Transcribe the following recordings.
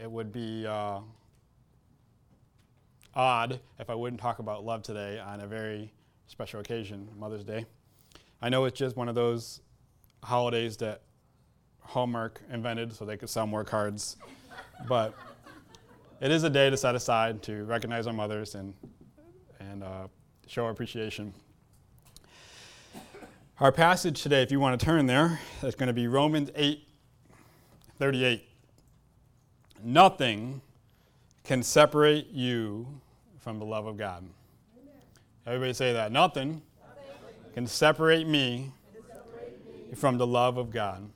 it would be uh, odd if I wouldn't talk about love today on a very special occasion, Mother's Day. I know it's just one of those holidays that Hallmark invented so they could sell more cards, but it is a day to set aside to recognize our mothers and, and uh, show appreciation. Our passage today, if you want to turn there, is going to be Romans 8 38. Nothing can separate you from the love of God. Everybody say that. Nothing can separate me from the love of God.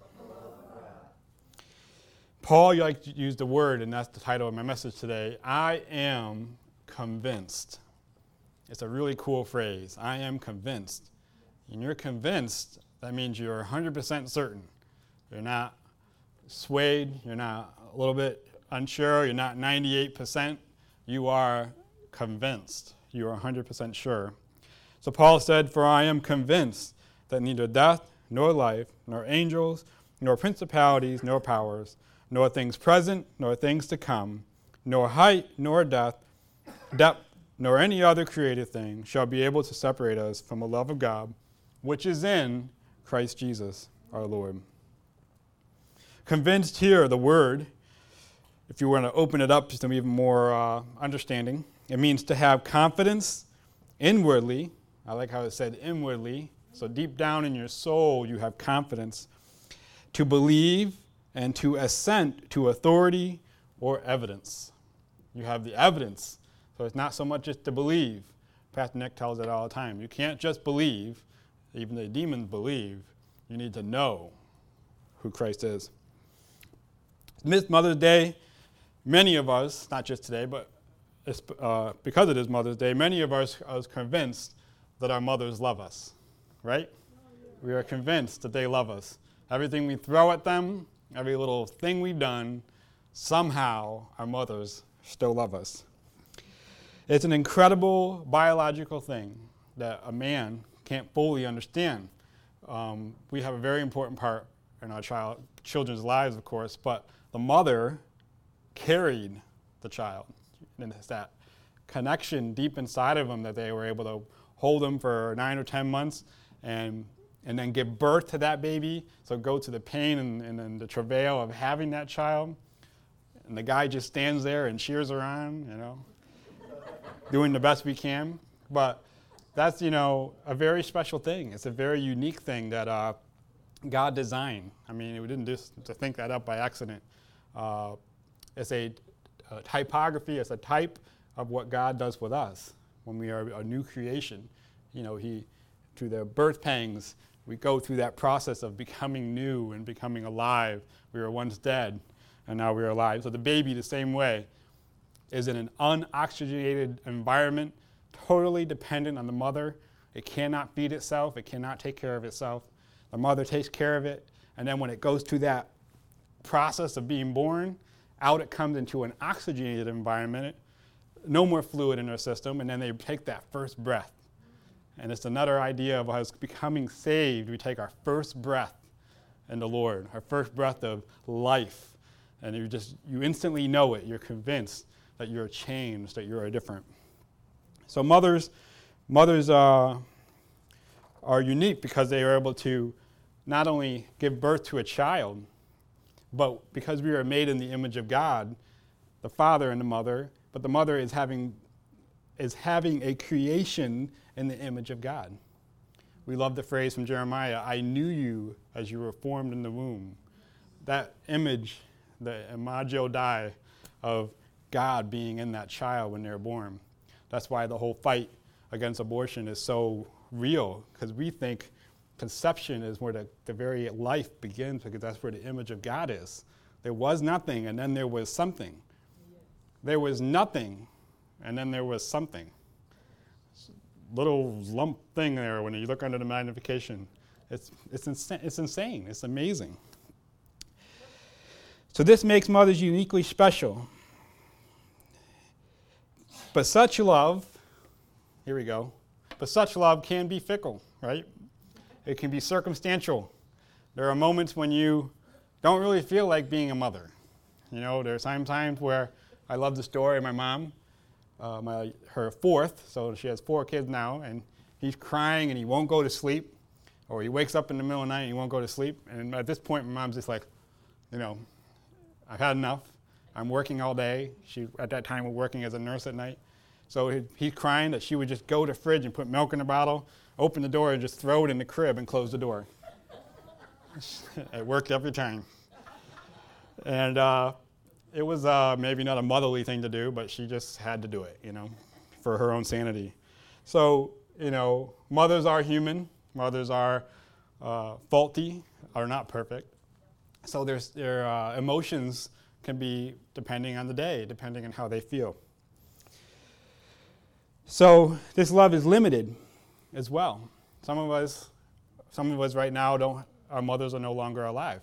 Paul like to use the word, and that's the title of my message today. I am convinced. It's a really cool phrase. I am convinced. And you're convinced, that means you're 100% certain. You're not swayed, you're not a little bit unsure, you're not 98%. You are convinced. You are 100% sure. So Paul said, For I am convinced that neither death, nor life, nor angels, nor principalities, nor powers, nor things present, nor things to come, nor height, nor depth, depth, nor any other created thing shall be able to separate us from the love of God, which is in Christ Jesus our Lord. Convinced here, the word, if you want to open it up to some even more uh, understanding, it means to have confidence inwardly. I like how it said inwardly. So deep down in your soul, you have confidence to believe and to assent to authority or evidence. You have the evidence. So it's not so much just to believe. Pastor Nick tells it all the time. You can't just believe, even the demons believe. You need to know who Christ is. This Mother's Day, many of us, not just today, but uh, because it is Mother's Day, many of us are convinced that our mothers love us, right? We are convinced that they love us. Everything we throw at them, every little thing we've done, somehow our mothers still love us. It's an incredible biological thing that a man can't fully understand. Um, we have a very important part in our child, children's lives, of course, but the mother carried the child. And it's that connection deep inside of them that they were able to hold them for nine or 10 months and, and then give birth to that baby. So go to the pain and, and, the travail of having that child. And the guy just stands there and cheers her on, you know, doing the best we can. But that's, you know, a very special thing. It's a very unique thing that uh, God designed. I mean, we didn't just think that up by accident. Uh, it's a typography is a type of what God does with us when we are a new creation. You know, He, through the birth pangs, we go through that process of becoming new and becoming alive. We were once dead, and now we are alive. So the baby, the same way, is in an unoxygenated environment, totally dependent on the mother. It cannot feed itself, it cannot take care of itself. The mother takes care of it, and then when it goes through that process of being born, out it comes into an oxygenated environment, no more fluid in their system, and then they take that first breath. And it's another idea of us becoming saved. We take our first breath in the Lord, our first breath of life. And you just, you instantly know it. You're convinced that you're changed, that you're different. So mothers, mothers uh, are unique because they are able to not only give birth to a child, but because we are made in the image of God, the father and the mother, but the mother is having, is having a creation in the image of God. We love the phrase from Jeremiah I knew you as you were formed in the womb. That image, the imago Dei of God being in that child when they're born. That's why the whole fight against abortion is so real, because we think conception is where the, the very life begins because that's where the image of God is. There was nothing and then there was something. There was nothing and then there was something. Little lump thing there when you look under the magnification. It's, it's, insa- it's insane. It's amazing. So, this makes mothers uniquely special. But such love, here we go, but such love can be fickle, right? It can be circumstantial. There are moments when you don't really feel like being a mother. You know, there's times where I love the story of my mom, uh, my, her fourth, so she has four kids now, and he's crying and he won't go to sleep, or he wakes up in the middle of the night and he won't go to sleep. And at this point, my mom's just like, you know, I've had enough. I'm working all day. She, at that time, was working as a nurse at night. So he, he's crying that she would just go to the fridge and put milk in a bottle, open the door, and just throw it in the crib and close the door. it worked every time. And uh, it was uh, maybe not a motherly thing to do, but she just had to do it, you know, for her own sanity. So, you know, mothers are human, mothers are uh, faulty, are not perfect. So their uh, emotions can be depending on the day, depending on how they feel. So this love is limited as well. Some of us, some of us right now don't. Our mothers are no longer alive,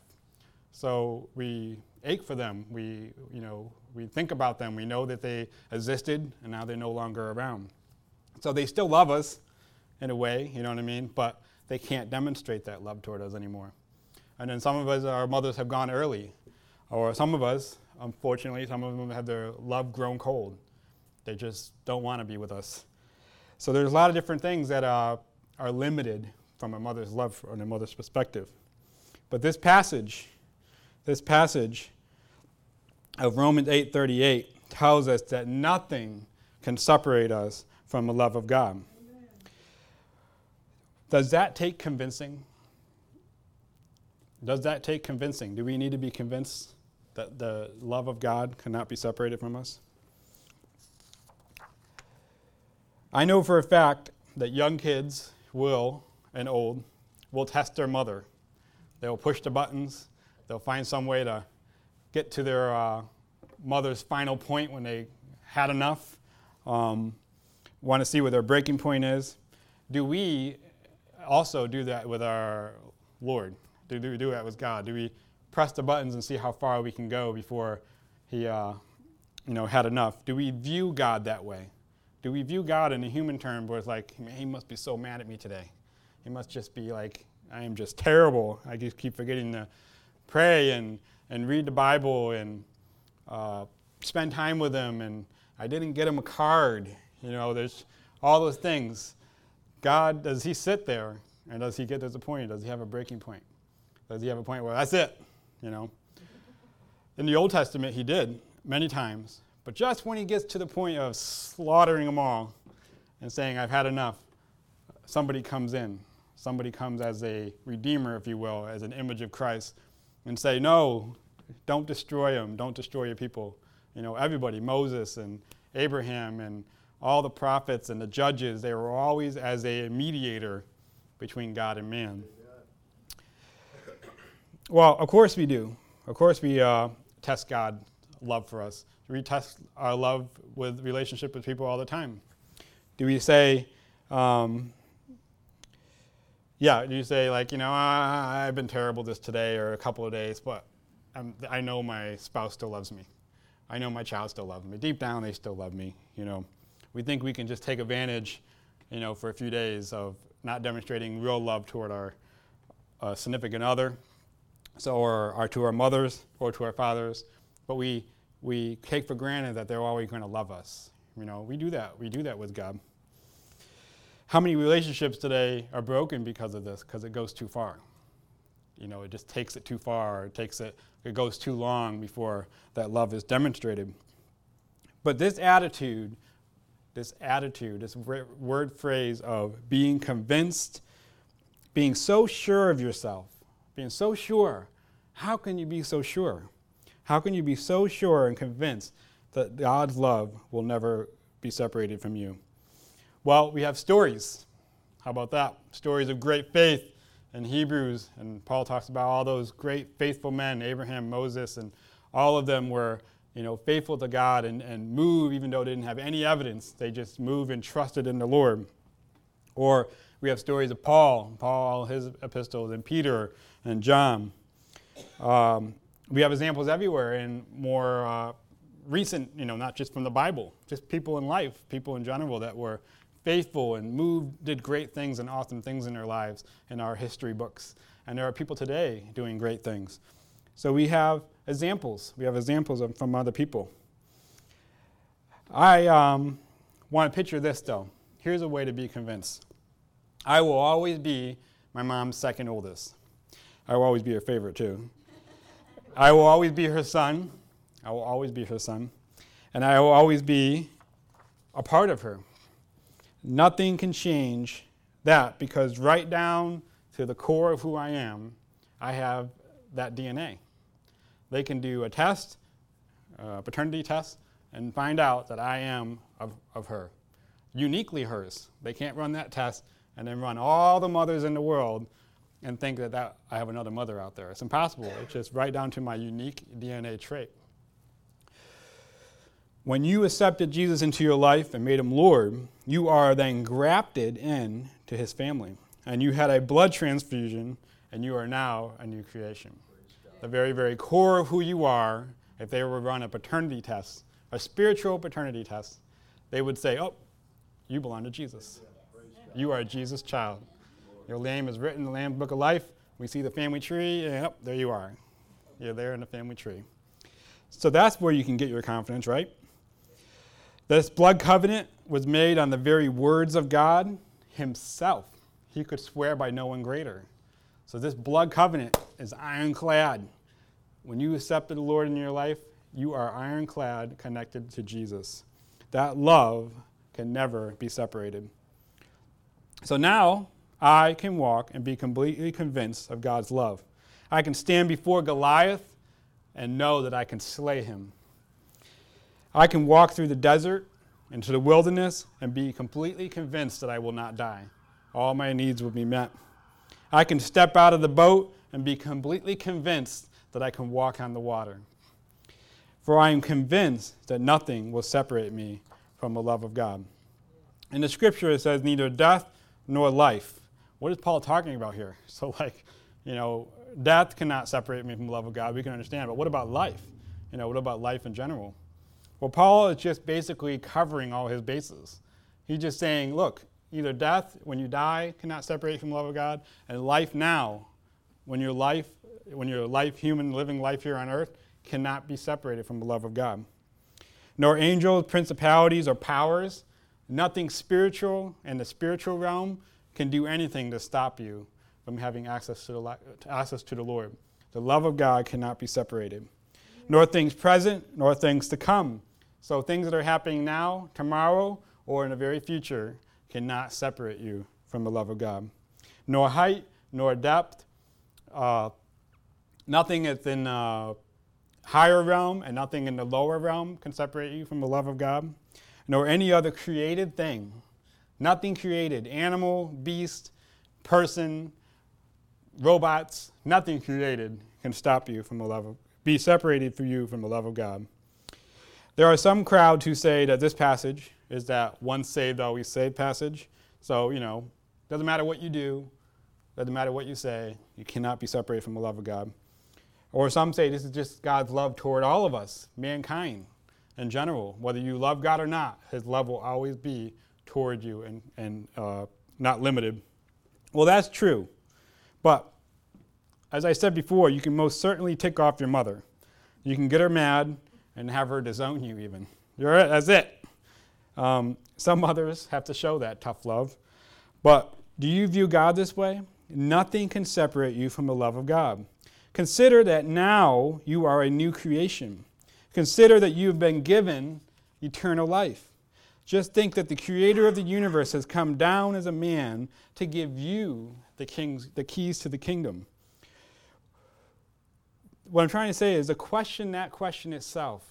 so we ache for them. We, you know, we think about them. We know that they existed, and now they're no longer around. So they still love us, in a way. You know what I mean? But they can't demonstrate that love toward us anymore. And then some of us, our mothers have gone early, or some of us, unfortunately, some of them have their love grown cold. They just don't want to be with us. So there's a lot of different things that uh, are limited from a mother's love from a mother's perspective. But this passage, this passage of Romans 8:38 tells us that nothing can separate us from the love of God. Does that take convincing? Does that take convincing? Do we need to be convinced that the love of God cannot be separated from us? I know for a fact that young kids will, and old, will test their mother. They'll push the buttons, they'll find some way to get to their uh, mother's final point when they had enough, um, want to see what their breaking point is. Do we also do that with our Lord? Do, do we do that with God? Do we press the buttons and see how far we can go before He, uh, you know, had enough? Do we view God that way? Do we view God in a human term where it's like, he must be so mad at me today? He must just be like, I am just terrible. I just keep forgetting to pray and, and read the Bible and uh, spend time with him. And I didn't get him a card. You know, there's all those things. God, does he sit there and does he get disappointed? Does he have a breaking point? Does he have a point where that's it? You know? In the Old Testament, he did many times. But just when he gets to the point of slaughtering them all and saying, I've had enough, somebody comes in. Somebody comes as a redeemer, if you will, as an image of Christ, and say, No, don't destroy them. Don't destroy your people. You know, everybody, Moses and Abraham and all the prophets and the judges, they were always as a mediator between God and man. Well, of course we do. Of course we uh, test God's love for us we test our love with relationship with people all the time? Do we say, um, yeah, do you say like, you know, ah, I've been terrible this today or a couple of days, but I'm, i know my spouse still loves me. I know my child still loves me. Deep down, they still love me. You know, we think we can just take advantage, you know, for a few days of not demonstrating real love toward our uh, significant other, so or, or to our mothers or to our fathers, but we we take for granted that they're always going to love us. You know, we do that. We do that with God. How many relationships today are broken because of this? Because it goes too far. You know, it just takes it too far. It takes it. It goes too long before that love is demonstrated. But this attitude, this attitude, this word phrase of being convinced, being so sure of yourself, being so sure. How can you be so sure? How can you be so sure and convinced that God's love will never be separated from you? Well, we have stories. How about that? Stories of great faith in Hebrews, and Paul talks about all those great faithful men, Abraham, Moses, and all of them were you know, faithful to God and, and move even though they didn't have any evidence. They just move and trusted in the Lord. Or we have stories of Paul, Paul, his epistles, and Peter and John. Um, we have examples everywhere in more uh, recent, you know, not just from the Bible, just people in life, people in general that were faithful and moved, did great things and awesome things in their lives in our history books. And there are people today doing great things. So we have examples. We have examples of, from other people. I um, want to picture this though. Here's a way to be convinced. I will always be my mom's second oldest. I will always be her favorite too. I will always be her son. I will always be her son. And I will always be a part of her. Nothing can change that because right down to the core of who I am, I have that DNA. They can do a test, a paternity test, and find out that I am of, of her, uniquely hers. They can't run that test and then run all the mothers in the world and think that, that I have another mother out there. It's impossible. It's just right down to my unique DNA trait. When you accepted Jesus into your life and made him Lord, you are then grafted in to his family. And you had a blood transfusion, and you are now a new creation. The very, very core of who you are, if they were to run a paternity test, a spiritual paternity test, they would say, Oh, you belong to Jesus. You are a Jesus child. Your name is written in the Lamb Book of Life. We see the family tree, and oh, there you are. You're there in the family tree. So that's where you can get your confidence, right? This blood covenant was made on the very words of God Himself. He could swear by no one greater. So this blood covenant is ironclad. When you accepted the Lord in your life, you are ironclad connected to Jesus. That love can never be separated. So now I can walk and be completely convinced of God's love. I can stand before Goliath and know that I can slay him. I can walk through the desert into the wilderness and be completely convinced that I will not die. All my needs will be met. I can step out of the boat and be completely convinced that I can walk on the water. For I am convinced that nothing will separate me from the love of God. In the scripture, it says, neither death nor life. What is Paul talking about here? So, like, you know, death cannot separate me from the love of God. We can understand. But what about life? You know, what about life in general? Well, Paul is just basically covering all his bases. He's just saying, look, either death, when you die, cannot separate from the love of God, and life now, when your life, when your life, human living life here on earth, cannot be separated from the love of God. Nor angels, principalities, or powers, nothing spiritual in the spiritual realm can do anything to stop you from having access to the, access to the Lord. The love of God cannot be separated. Nor things present, nor things to come so things that are happening now, tomorrow, or in the very future cannot separate you from the love of God. Nor height, nor depth, uh, nothing that's in the higher realm and nothing in the lower realm can separate you from the love of God, nor any other created thing. Nothing created, animal, beast, person, robots, nothing created can stop you from the love of, be separated from you from the love of God. There are some crowds who say that this passage is that once saved, always saved passage. So, you know, doesn't matter what you do, doesn't matter what you say, you cannot be separated from the love of God. Or some say this is just God's love toward all of us, mankind in general. Whether you love God or not, His love will always be toward you and, and uh, not limited. Well, that's true. But as I said before, you can most certainly tick off your mother. You can get her mad, and have her disown you even. You're it, that's it. Um, some mothers have to show that tough love. But do you view God this way? Nothing can separate you from the love of God. Consider that now you are a new creation. Consider that you've been given eternal life. Just think that the creator of the universe has come down as a man to give you the, king's, the keys to the kingdom what I'm trying to say is the question, that question itself,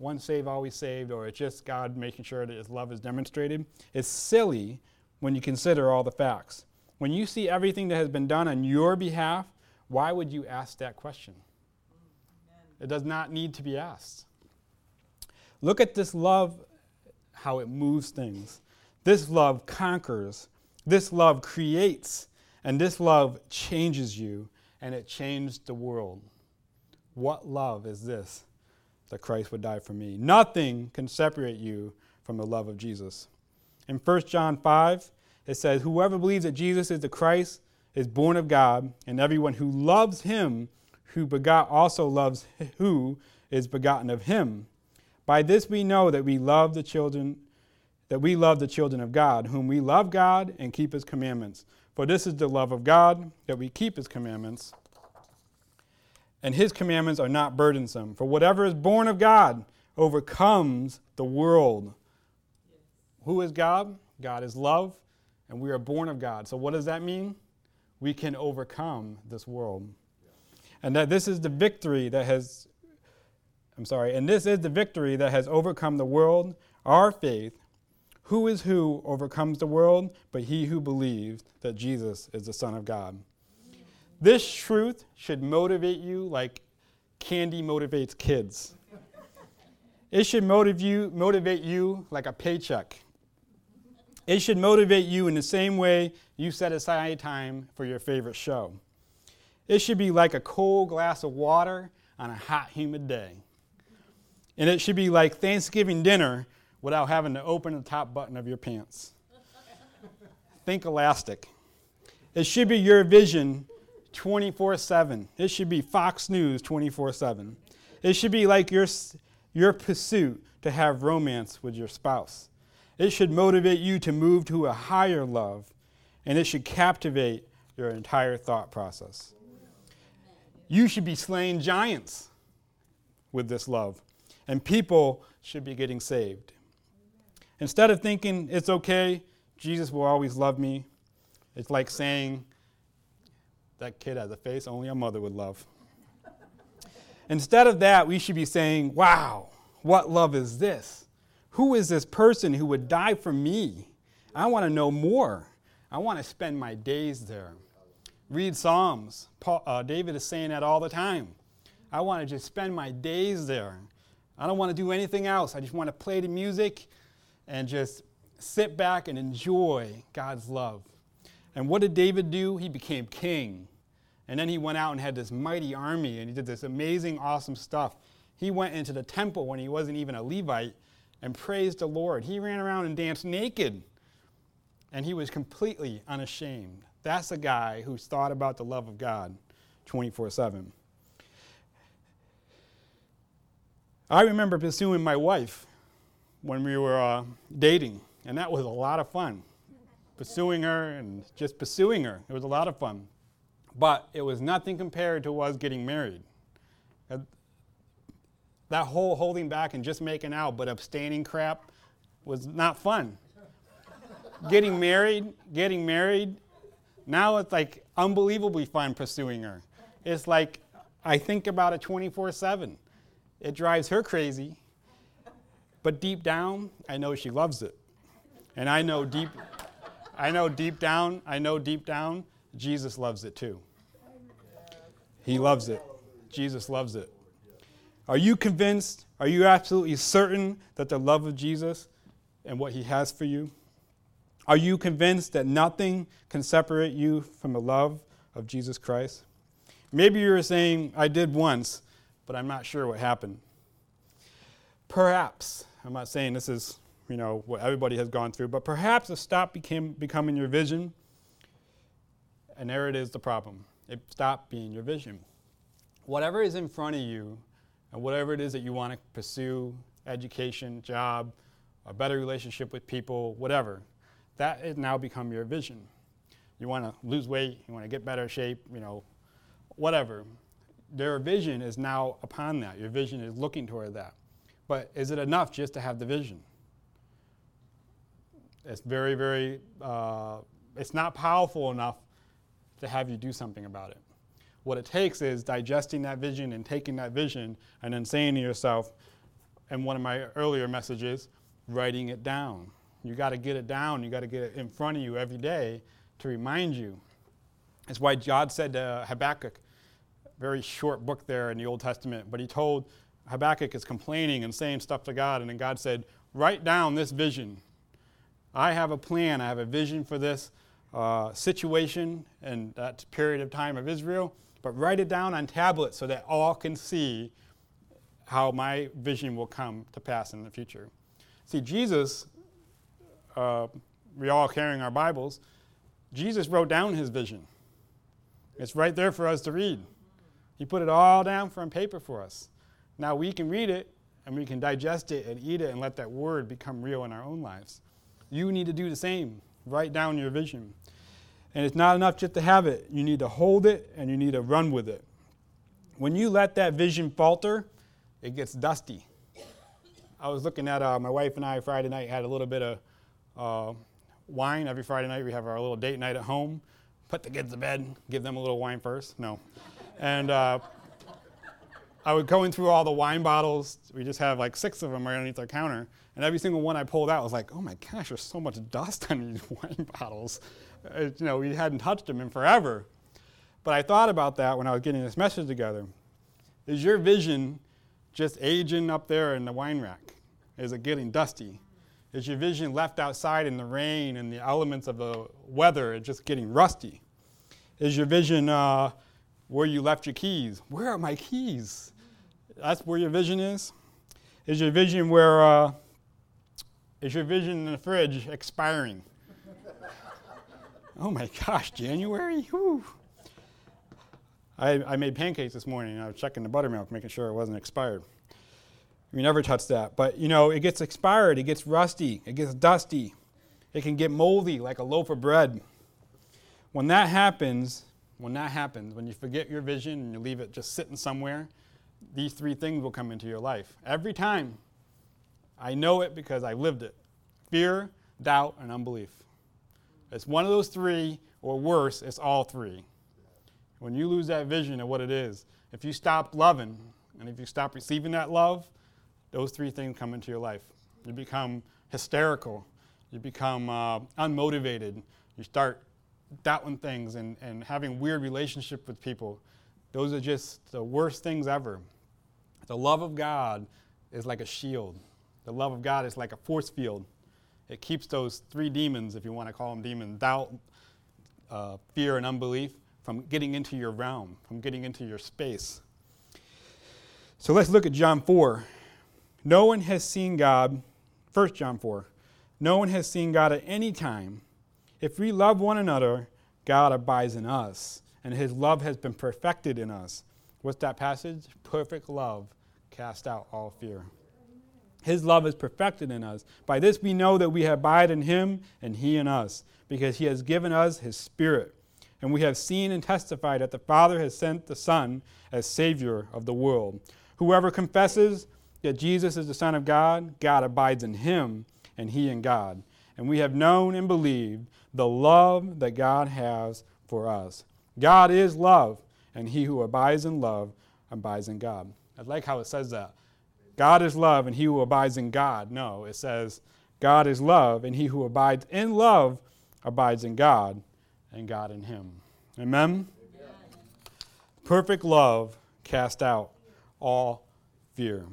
once saved, always saved, or it's just God making sure that his love is demonstrated, is silly when you consider all the facts. When you see everything that has been done on your behalf, why would you ask that question? Amen. It does not need to be asked. Look at this love, how it moves things. This love conquers, this love creates, and this love changes you, and it changed the world. What love is this that Christ would die for me? Nothing can separate you from the love of Jesus. In 1 John 5, it says, Whoever believes that Jesus is the Christ is born of God, and everyone who loves him who begot also loves who is begotten of him. By this we know that we love the children that we love the children of God, whom we love God and keep his commandments. For this is the love of God, that we keep his commandments. And his commandments are not burdensome. For whatever is born of God overcomes the world. Who is God? God is love, and we are born of God. So, what does that mean? We can overcome this world. And that this is the victory that has, I'm sorry, and this is the victory that has overcome the world, our faith. Who is who overcomes the world but he who believes that Jesus is the Son of God? This truth should motivate you like candy motivates kids. It should motivate you, motivate you like a paycheck. It should motivate you in the same way you set aside time for your favorite show. It should be like a cold glass of water on a hot, humid day. And it should be like Thanksgiving dinner without having to open the top button of your pants. Think elastic. It should be your vision 24 7. It should be Fox News 24 7. It should be like your, your pursuit to have romance with your spouse. It should motivate you to move to a higher love, and it should captivate your entire thought process. You should be slaying giants with this love, and people should be getting saved. Instead of thinking it's okay, Jesus will always love me, it's like saying, that kid has a face only a mother would love. Instead of that, we should be saying, wow, what love is this? Who is this person who would die for me? I want to know more. I want to spend my days there. Read Psalms. Paul, uh, David is saying that all the time. I want to just spend my days there. I don't want to do anything else. I just want to play the music and just sit back and enjoy God's love. And what did David do? He became king. And then he went out and had this mighty army and he did this amazing, awesome stuff. He went into the temple when he wasn't even a Levite and praised the Lord. He ran around and danced naked, and he was completely unashamed. That's a guy who's thought about the love of God 24 7. I remember pursuing my wife when we were uh, dating, and that was a lot of fun. Pursuing her and just pursuing her. It was a lot of fun. But it was nothing compared to us getting married that whole holding back and just making out but abstaining crap was not fun. getting married, getting married, now it's like unbelievably fun pursuing her. It's like I think about it 24 7. It drives her crazy, but deep down, I know she loves it. And I know deep, I know deep down, I know deep down, Jesus loves it too. He loves it. Jesus loves it. Are you convinced? Are you absolutely certain that the love of Jesus and what he has for you? Are you convinced that nothing can separate you from the love of Jesus Christ? Maybe you're saying, I did once, but I'm not sure what happened. Perhaps, I'm not saying this is, you know, what everybody has gone through, but perhaps it stop became, becoming your vision, and there it is the problem. It stopped being your vision. Whatever is in front of you and whatever it is that you want to pursue education, job, a better relationship with people, whatever that has now become your vision. You want to lose weight, you want to get better shape, you know, whatever. Their vision is now upon that. Your vision is looking toward that. But is it enough just to have the vision? It's very, very, uh, it's not powerful enough to have you do something about it. What it takes is digesting that vision and taking that vision and then saying to yourself, in one of my earlier messages, writing it down. You got to get it down. You got to get it in front of you every day to remind you. That's why God said to Habakkuk, very short book there in the Old Testament, but he told Habakkuk is complaining and saying stuff to God, and then God said, Write down this vision. I have a plan, I have a vision for this uh, situation and that period of time of Israel but write it down on tablets so that all can see how my vision will come to pass in the future. See, Jesus, uh, we all carrying our Bibles, Jesus wrote down his vision. It's right there for us to read. He put it all down on paper for us. Now we can read it and we can digest it and eat it and let that word become real in our own lives. You need to do the same. Write down your vision. And it's not enough just to have it, you need to hold it and you need to run with it. When you let that vision falter, it gets dusty. I was looking at uh, my wife and I Friday night, had a little bit of uh, wine. Every Friday night, we have our little date night at home. Put the kids to bed, give them a little wine first. No. And uh, I was going through all the wine bottles. We just have like six of them right underneath our counter. And every single one I pulled out was like, oh my gosh, there's so much dust on these wine bottles. Uh, you know, we hadn't touched them in forever. But I thought about that when I was getting this message together. Is your vision just aging up there in the wine rack? Is it getting dusty? Is your vision left outside in the rain and the elements of the weather and just getting rusty? Is your vision uh, where you left your keys? Where are my keys? That's where your vision is. Is your vision where uh, is your vision in the fridge expiring? oh my gosh, January? I, I made pancakes this morning. And I was checking the buttermilk, making sure it wasn't expired. We never touch that. But, you know, it gets expired, it gets rusty, it gets dusty, it can get moldy like a loaf of bread. When that happens, when that happens, when you forget your vision and you leave it just sitting somewhere, these three things will come into your life. Every time. I know it because I lived it fear, doubt, and unbelief. It's one of those three, or worse, it's all three. When you lose that vision of what it is, if you stop loving and if you stop receiving that love, those three things come into your life. You become hysterical, you become uh, unmotivated, you start doubting things and, and having weird relationship with people. Those are just the worst things ever. The love of God is like a shield. The love of God is like a force field. It keeps those three demons, if you want to call them demons, doubt, uh, fear, and unbelief, from getting into your realm, from getting into your space. So let's look at John 4. No one has seen God, 1 John 4. No one has seen God at any time. If we love one another, God abides in us, and his love has been perfected in us. What's that passage? Perfect love cast out all fear. His love is perfected in us. By this we know that we abide in him and he in us, because he has given us his Spirit. And we have seen and testified that the Father has sent the Son as Savior of the world. Whoever confesses that Jesus is the Son of God, God abides in him, and he in God. And we have known and believed the love that God has for us. God is love, and he who abides in love abides in God. I like how it says that. God is love, and he who abides in God. No, it says, God is love, and he who abides in love abides in God, and God in him. Amen? Amen. Perfect love cast out all fear.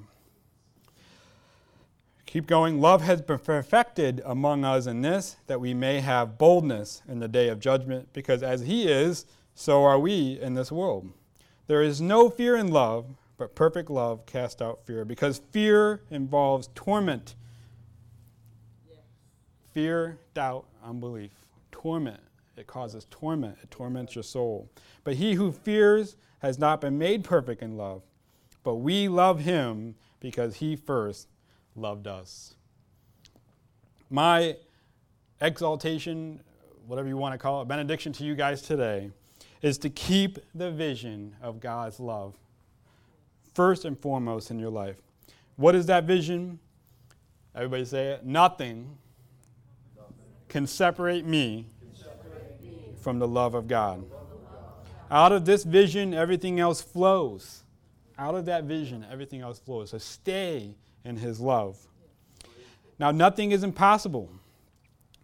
Keep going. Love has been perfected among us in this, that we may have boldness in the day of judgment, because as He is, so are we in this world. There is no fear in love, but perfect love casts out fear, because fear involves torment. Fear, doubt, unbelief. Torment. It causes torment. It torments your soul. But he who fears has not been made perfect in love. But we love him because he first loved us. My exaltation, whatever you want to call it, benediction to you guys today, is to keep the vision of God's love first and foremost in your life. What is that vision? Everybody say it. Nothing, can separate me from the love of God. Out of this vision, everything else flows. Out of that vision, everything else flows. So stay in His love. Now, nothing is impossible.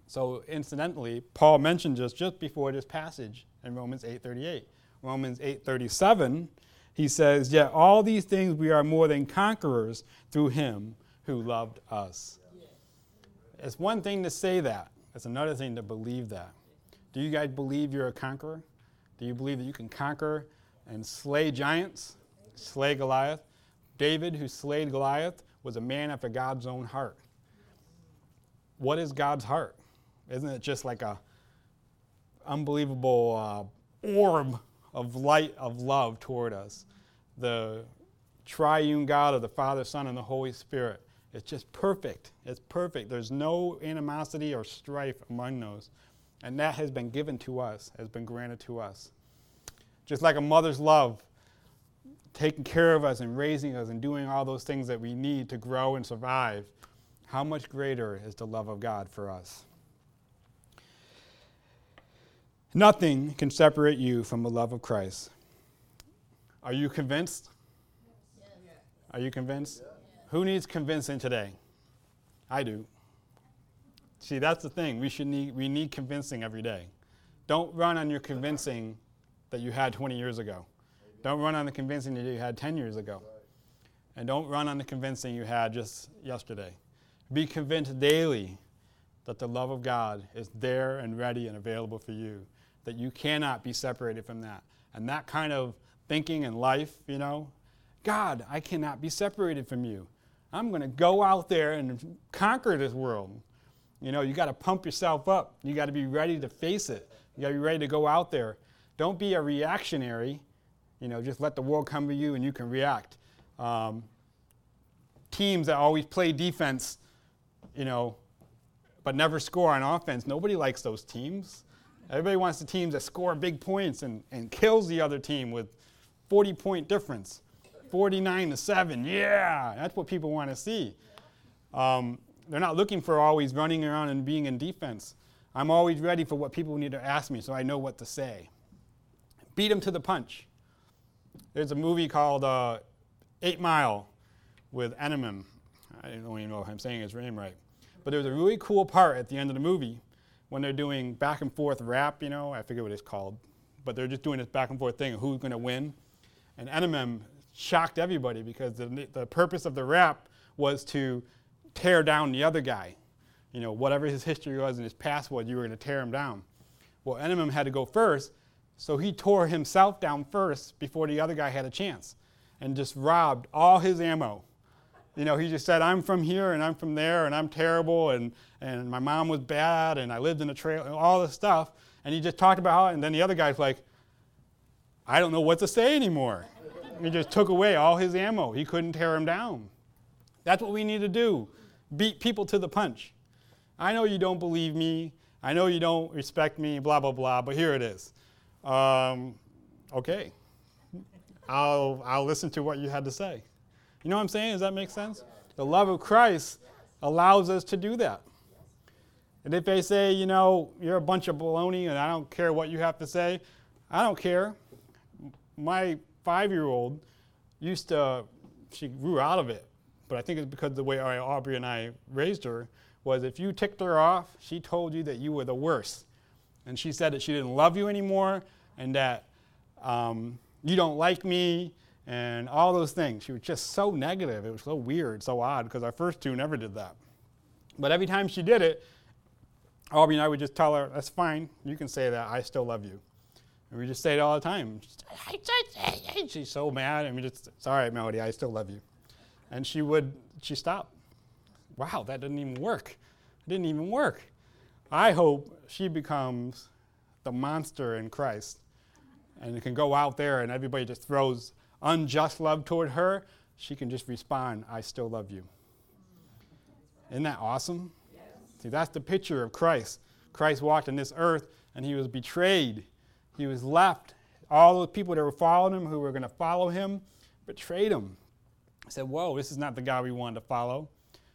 So, incidentally, Paul mentioned just just before this passage in Romans 8:38. Romans 8:37, he says, "Yet all these things we are more than conquerors through Him who loved us." It's one thing to say that. It's another thing to believe that. Do you guys believe you're a conqueror? Do you believe that you can conquer and slay giants, slay Goliath? David, who slayed Goliath, was a man after God's own heart. What is God's heart? Isn't it just like a unbelievable uh, orb of light of love toward us. The triune God of the Father, Son, and the Holy Spirit. It's just perfect. It's perfect. There's no animosity or strife among those. And that has been given to us, has been granted to us. Just like a mother's love, taking care of us and raising us and doing all those things that we need to grow and survive, how much greater is the love of God for us? Nothing can separate you from the love of Christ. Are you convinced? Yes. Are you convinced? Yes. Who needs convincing today? I do. See, that's the thing. We should need we need convincing every day. Don't run on your convincing that you had 20 years ago. Don't run on the convincing that you had 10 years ago. And don't run on the convincing you had just yesterday. Be convinced daily that the love of God is there and ready and available for you that you cannot be separated from that. And that kind of thinking and life, you know, God, I cannot be separated from you. I'm going to go out there and conquer this world. You know, you got to pump yourself up. You got to be ready to face it. You got to be ready to go out there. Don't be a reactionary. You know, just let the world come to you and you can react. Um, teams that always play defense, you know, but never score on offense, nobody likes those teams. Everybody wants the teams that score big points and, and kills the other team with 40 point difference. 49 to 7. Yeah, that's what people want to see. Um, they're not looking for always running around and being in defense. I'm always ready for what people need to ask me so I know what to say. Beat them to the punch. There's a movie called uh, Eight Mile with Eminem. I don't even know if I'm saying his name right. But there's a really cool part at the end of the movie when they're doing back and forth rap, you know, I forget what it's called, but they're just doing this back and forth thing who's going to win. And Eminem shocked everybody because the, the purpose of the rap was to tear down the other guy. You know, whatever his history was and his past was, you were going to tear him down. Well, Eminem had to go first, so he tore himself down first before the other guy had a chance and just robbed all his ammo. You know, he just said, I'm from here and I'm from there and I'm terrible and, and my mom was bad and I lived in a trailer and all this stuff. And he just talked about how, and then the other guy's like, I don't know what to say anymore. he just took away all his ammo. He couldn't tear him down. That's what we need to do beat people to the punch. I know you don't believe me. I know you don't respect me, blah, blah, blah, but here it is. Um, okay. I'll, I'll listen to what you had to say. You know what I'm saying? Does that make sense? The love of Christ allows us to do that. And if they say, you know, you're a bunch of baloney and I don't care what you have to say, I don't care. My five year old used to, she grew out of it, but I think it's because the way Aubrey and I raised her was if you ticked her off, she told you that you were the worst. And she said that she didn't love you anymore and that um, you don't like me and all those things. She was just so negative. It was so weird, so odd, because our first two never did that. But every time she did it, Aubrey and I would just tell her, that's fine, you can say that, I still love you. And we just say it all the time. She's so mad, and we just, it's all right, Melody, I still love you. And she would, she stopped. Wow, that didn't even work. It didn't even work. I hope she becomes the monster in Christ and can go out there and everybody just throws unjust love toward her, she can just respond, I still love you. Isn't that awesome? Yes. See, that's the picture of Christ. Christ walked on this earth and he was betrayed. He was left. All the people that were following him, who were going to follow him, betrayed him. I said, Whoa, this is not the God we wanted to follow.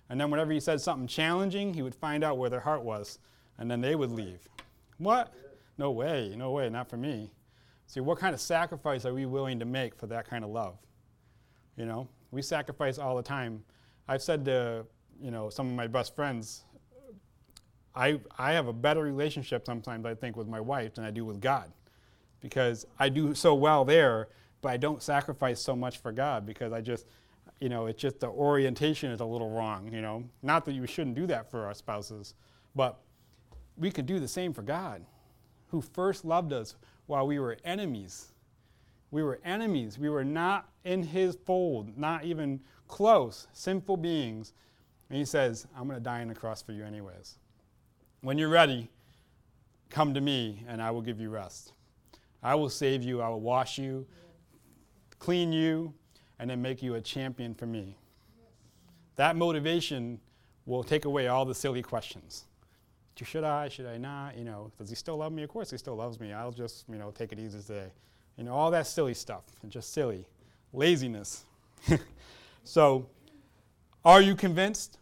And then whenever he said something challenging, he would find out where their heart was, and then they would leave. What? No way, no way, not for me. See, what kind of sacrifice are we willing to make for that kind of love? You know, we sacrifice all the time. I've said to, you know, some of my best friends, I, I have a better relationship sometimes, I think, with my wife than I do with God. Because I do so well there, but I don't sacrifice so much for God because I just, you know, it's just the orientation is a little wrong, you know. Not that you shouldn't do that for our spouses, but we can do the same for God, who first loved us, while we were enemies. We were enemies. We were not in his fold, not even close, sinful beings. And he says, I'm going to die on the cross for you, anyways. When you're ready, come to me and I will give you rest. I will save you, I will wash you, clean you, and then make you a champion for me. That motivation will take away all the silly questions. Should I? Should I not? You know, does he still love me? Of course he still loves me. I'll just, you know, take it easy today. You know, all that silly stuff. Just silly. Laziness. so, are you convinced?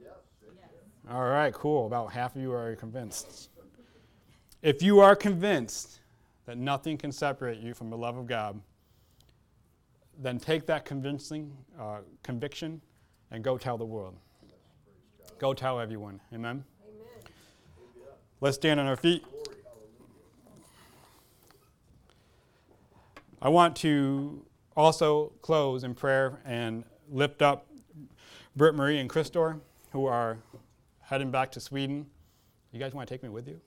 Yes. All right, cool. About half of you are convinced. If you are convinced that nothing can separate you from the love of God, then take that convincing uh, conviction and go tell the world. Go tell everyone. Amen. Let's stand on our feet. I want to also close in prayer and lift up Britt Marie and Christor, who are heading back to Sweden. You guys want to take me with you?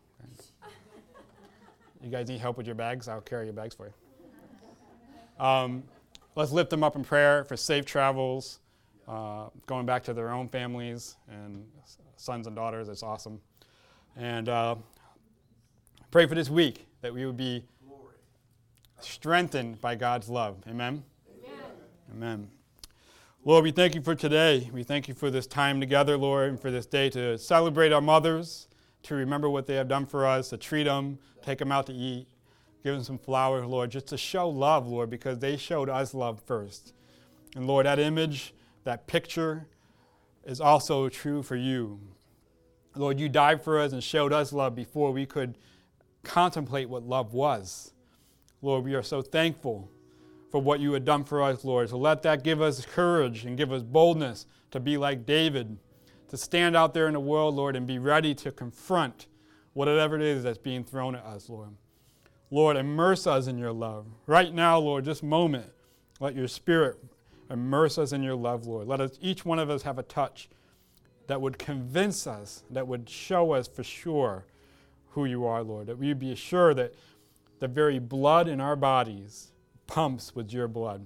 You guys need help with your bags? I'll carry your bags for you. Um, let's lift them up in prayer for safe travels, uh, going back to their own families and sons and daughters. It's awesome. And uh, pray for this week that we would be strengthened by God's love. Amen? Amen. Amen. Lord, we thank you for today. We thank you for this time together, Lord, and for this day to celebrate our mothers, to remember what they have done for us, to treat them, take them out to eat, give them some flowers, Lord, just to show love, Lord, because they showed us love first. And Lord, that image, that picture is also true for you. Lord, you died for us and showed us love before we could contemplate what love was. Lord, we are so thankful for what you had done for us, Lord. So let that give us courage and give us boldness to be like David, to stand out there in the world, Lord, and be ready to confront whatever it is that's being thrown at us, Lord. Lord, immerse us in your love. Right now, Lord, this moment, let your spirit immerse us in your love, Lord. Let us, each one of us have a touch that would convince us, that would show us for sure who you are, Lord. That we would be assured that the very blood in our bodies pumps with your blood.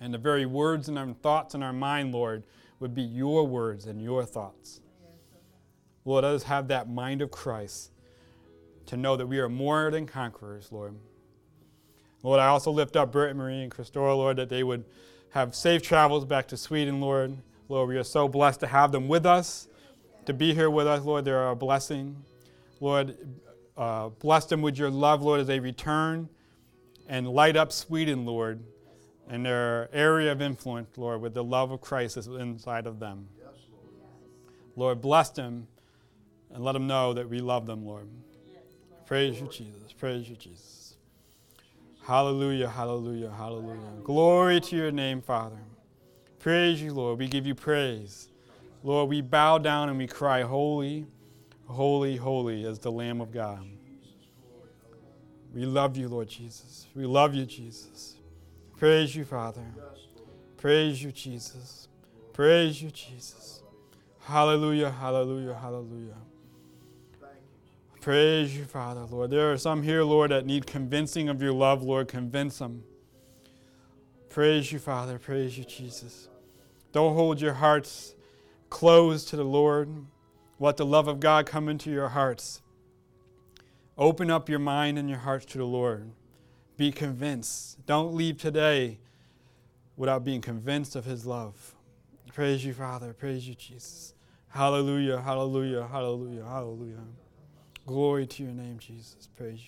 And the very words and our thoughts in our mind, Lord, would be your words and your thoughts. Lord, let us have that mind of Christ to know that we are more than conquerors, Lord. Lord, I also lift up Britt Marie and Christora, Lord, that they would have safe travels back to Sweden, Lord. Lord, we are so blessed to have them with us, to be here with us, Lord. They're a blessing. Lord, uh, bless them with your love, Lord, as they return and light up Sweden, Lord, and their area of influence, Lord, with the love of Christ that's inside of them. Lord, bless them and let them know that we love them, Lord. Praise you, Jesus. Praise you, Jesus. Hallelujah, hallelujah, hallelujah. Glory to your name, Father. Praise you, Lord. We give you praise. Lord, we bow down and we cry, Holy. Holy, holy as the Lamb of God. We love you, Lord Jesus. We love you, Jesus. Praise you, Father. Praise you, Jesus. Praise you, Jesus. Hallelujah, hallelujah, hallelujah. Praise you, Father, Lord. There are some here, Lord, that need convincing of your love, Lord. Convince them. Praise you, Father. Praise you, Jesus. Don't hold your hearts closed to the Lord. Let the love of God come into your hearts. Open up your mind and your hearts to the Lord. Be convinced. Don't leave today without being convinced of His love. Praise you, Father. Praise you, Jesus. Hallelujah, hallelujah, hallelujah, hallelujah. Glory to your name, Jesus. Praise you.